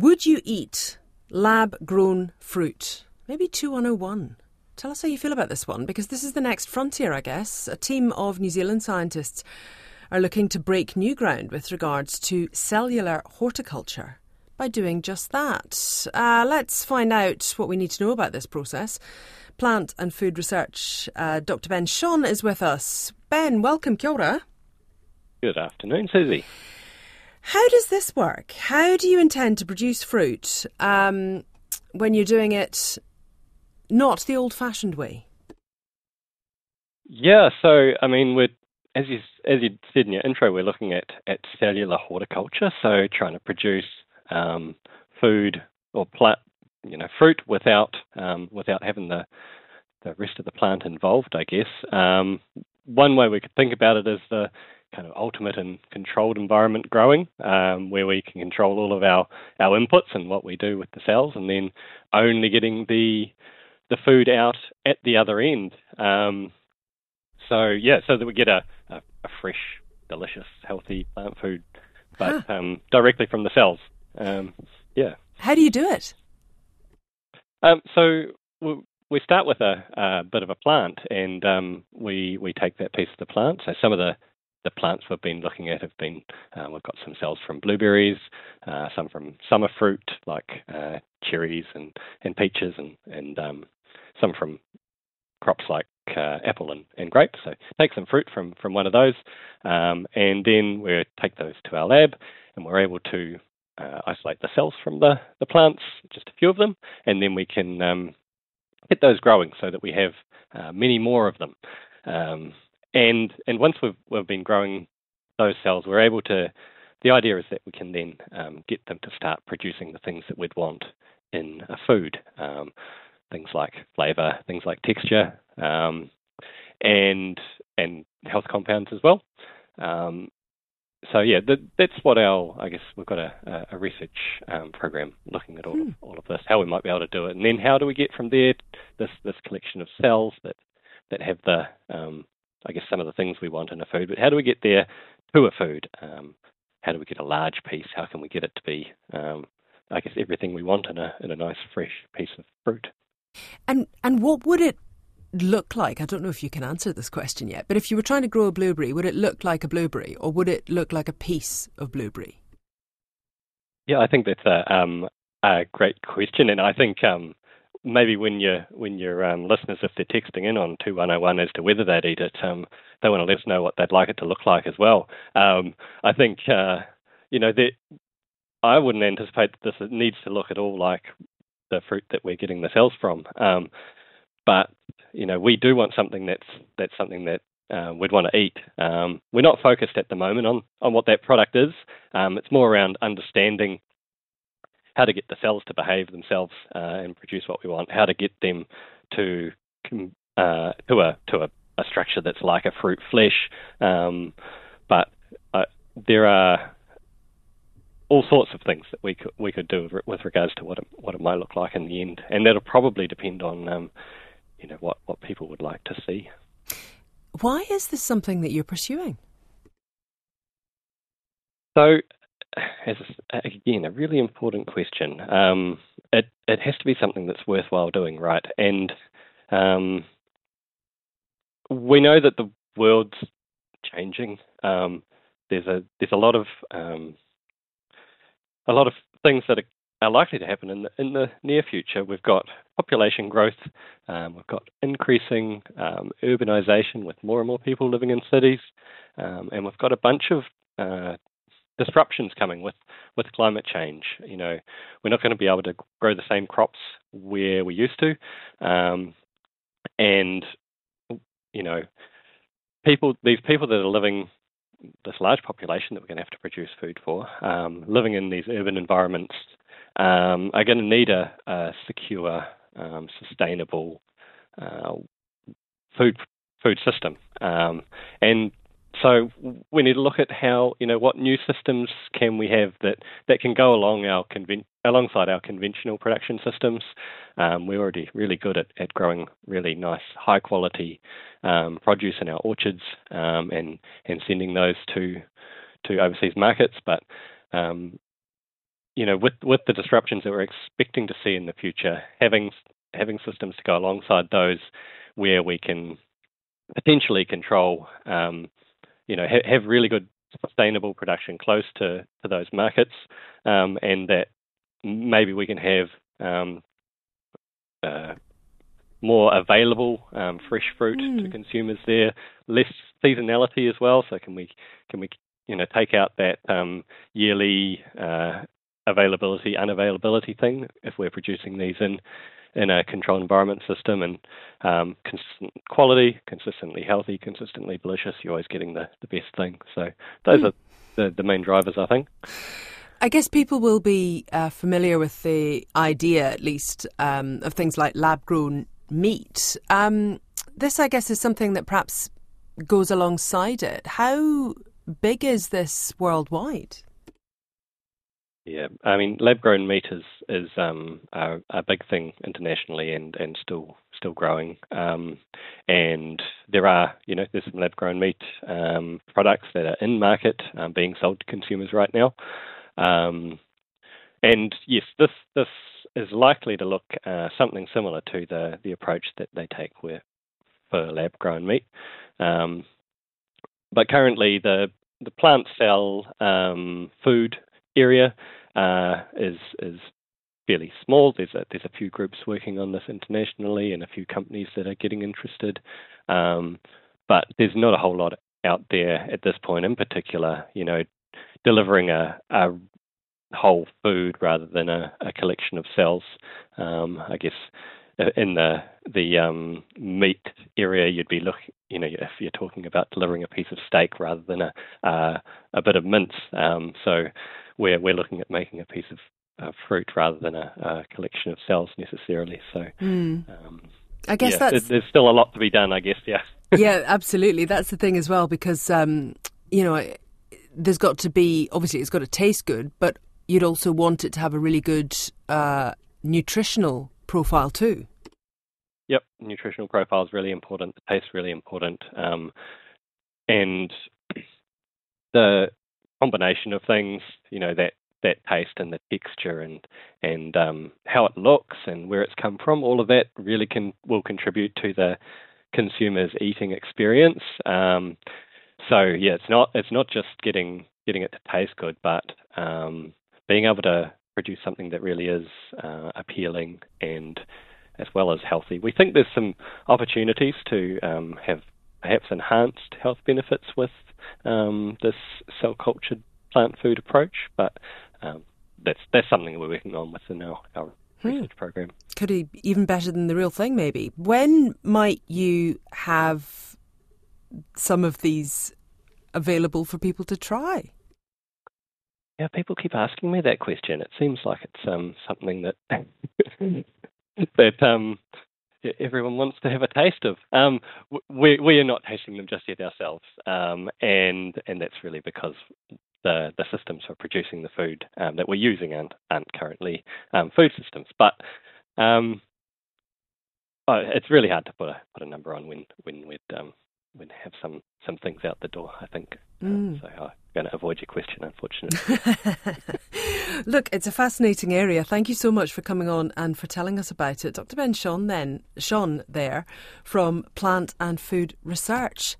Would you eat lab grown fruit? Maybe 2101. Tell us how you feel about this one, because this is the next frontier, I guess. A team of New Zealand scientists are looking to break new ground with regards to cellular horticulture by doing just that. Uh, let's find out what we need to know about this process. Plant and Food Research, uh, Dr. Ben Schon is with us. Ben, welcome, kia ora. Good afternoon, Susie. How does this work? How do you intend to produce fruit um, when you're doing it not the old-fashioned way? Yeah, so I mean, we're as you as you said in your intro, we're looking at at cellular horticulture, so trying to produce um, food or plant, you know, fruit without um, without having the the rest of the plant involved. I guess um, one way we could think about it is the kind of ultimate and controlled environment growing, um, where we can control all of our our inputs and what we do with the cells, and then only getting the the food out at the other end. Um, so yeah, so that we get a, a, a fresh, delicious, healthy plant food, but huh. um, directly from the cells. Um, yeah. How do you do it? Um, so we, start with a, a, bit of a plant, and um, we we take that piece of the plant. So some of the the plants we've been looking at have been uh, we've got some cells from blueberries, uh, some from summer fruit like uh, cherries and, and peaches, and and um, some from crops like uh, apple and, and grape. So take some fruit from, from one of those, um, and then we take those to our lab, and we're able to uh, isolate the cells from the, the plants, just a few of them, and then we can um, get those growing so that we have uh, many more of them. Um, and and once we've we've been growing those cells, we're able to. The idea is that we can then um, get them to start producing the things that we'd want in a food. Um, things like flavour, things like texture, um, and and health compounds as well. Um, so yeah, that, that's what our I guess we've got a, a research um, program looking at all hmm. of, all of this, how we might be able to do it, and then how do we get from there this this collection of cells that that have the um, I guess some of the things we want in a food, but how do we get there to a food? Um, how do we get a large piece? How can we get it to be um, I guess everything we want in a in a nice fresh piece of fruit? And and what would it look like? I don't know if you can answer this question yet, but if you were trying to grow a blueberry, would it look like a blueberry or would it look like a piece of blueberry? Yeah, I think that's a, um, a great question, and I think um, maybe when your when your um, listeners, if they're texting in on two one zero one as to whether they'd eat it, um, they want to let us know what they'd like it to look like as well. Um, I think uh, you know that I wouldn't anticipate that this needs to look at all like the fruit that we're getting the cells from. Um, but you know, we do want something that's that's something that uh, we'd want to eat. Um, we're not focused at the moment on on what that product is. Um, it's more around understanding how to get the cells to behave themselves uh, and produce what we want. How to get them to uh, to a to a, a, structure that's like a fruit flesh. Um, but uh, there are all sorts of things that we could we could do with regards to what it, what it might look like in the end, and that'll probably depend on um, you know what what people would like to see. Why is this something that you're pursuing? So, as again, a really important question. Um, it it has to be something that's worthwhile doing, right? And um, we know that the world's changing. Um, there's a there's a lot of um, a lot of things that are, are likely to happen in the, in the near future. We've got population growth, um, we've got increasing um, urbanisation with more and more people living in cities, um, and we've got a bunch of uh, disruptions coming with, with climate change. You know, we're not going to be able to grow the same crops where we used to, um, and you know, people these people that are living this large population that we're going to have to produce food for, um, living in these urban environments, um, are going to need a, a secure, um, sustainable uh, food food system. Um, and so we need to look at how you know what new systems can we have that that can go along our conven- alongside our conventional production systems. Um, we're already really good at, at growing really nice high quality um, produce in our orchards um, and and sending those to to overseas markets, but um, you know, with with the disruptions that we're expecting to see in the future, having having systems to go alongside those where we can potentially control, um, you know, ha- have really good sustainable production close to, to those markets, um, and that maybe we can have um, uh, more available um, fresh fruit mm. to consumers there, less seasonality as well. So can we can we you know take out that um, yearly uh, availability and availability thing if we're producing these in in a controlled environment system and um, consistent quality, consistently healthy, consistently delicious, you're always getting the, the best thing. So those mm. are the, the main drivers, I think. I guess people will be uh, familiar with the idea, at least, um, of things like lab grown meat. Um, this, I guess, is something that perhaps goes alongside it. How big is this worldwide? Yeah, I mean, lab-grown meat is is um, a, a, big thing internationally and, and still still growing. Um, and there are, you know, there's some lab-grown meat um, products that are in market um, being sold to consumers right now. Um, and yes, this this is likely to look uh, something similar to the the approach that they take with, for lab-grown meat. Um, but currently, the the plant cell food area uh, is is fairly small. There's a, there's a few groups working on this internationally and a few companies that are getting interested, um, but there's not a whole lot out there at this point. In particular, you know, delivering a, a whole food rather than a, a collection of cells. Um, I guess uh, in the the um, meat area, you'd be looking, you know, if you're talking about delivering a piece of steak rather than a uh, a bit of mince. Um, so we're we're looking at making a piece of uh, fruit rather than a, a, collection of cells necessarily. So. Mm. Um, I guess yeah, that's there's still a lot to be done. I guess, yeah. yeah, absolutely. That's the thing as well, because um, you know, there's got to be obviously it's got to taste good, but you'd also want it to have a really good uh, nutritional profile too. Yep, nutritional profile is really important. The taste really important, um, and the combination of things, you know, that that taste and the texture and and um, how it looks and where it's come from, all of that really can will contribute to the consumer's eating experience. Um, so yeah, it's not it's not just getting getting it to taste good, but um, being able to produce something that really is uh, appealing and as well as healthy. We think there's some opportunities to um, have perhaps enhanced health benefits with um, this cell cultured plant food approach, but um, that's that's something we're working on within our, our hmm. research program. Could be even better than the real thing, maybe. When might you have some of these available for people to try? Yeah, people keep asking me that question. It seems like it's um, something that that um, everyone wants to have a taste of. Um, we we are not tasting them just yet ourselves, um, and and that's really because the the systems for producing the food um, that we're using aren't, aren't currently um, food systems. But um, oh, it's really hard to put a put a number on when when we'd we'd have some some things out the door. I think mm. so. I'm going to avoid your question, unfortunately. Look, it's a fascinating area. Thank you so much for coming on and for telling us about it, Dr. Ben Schon. Ben Schon there from Plant and Food Research.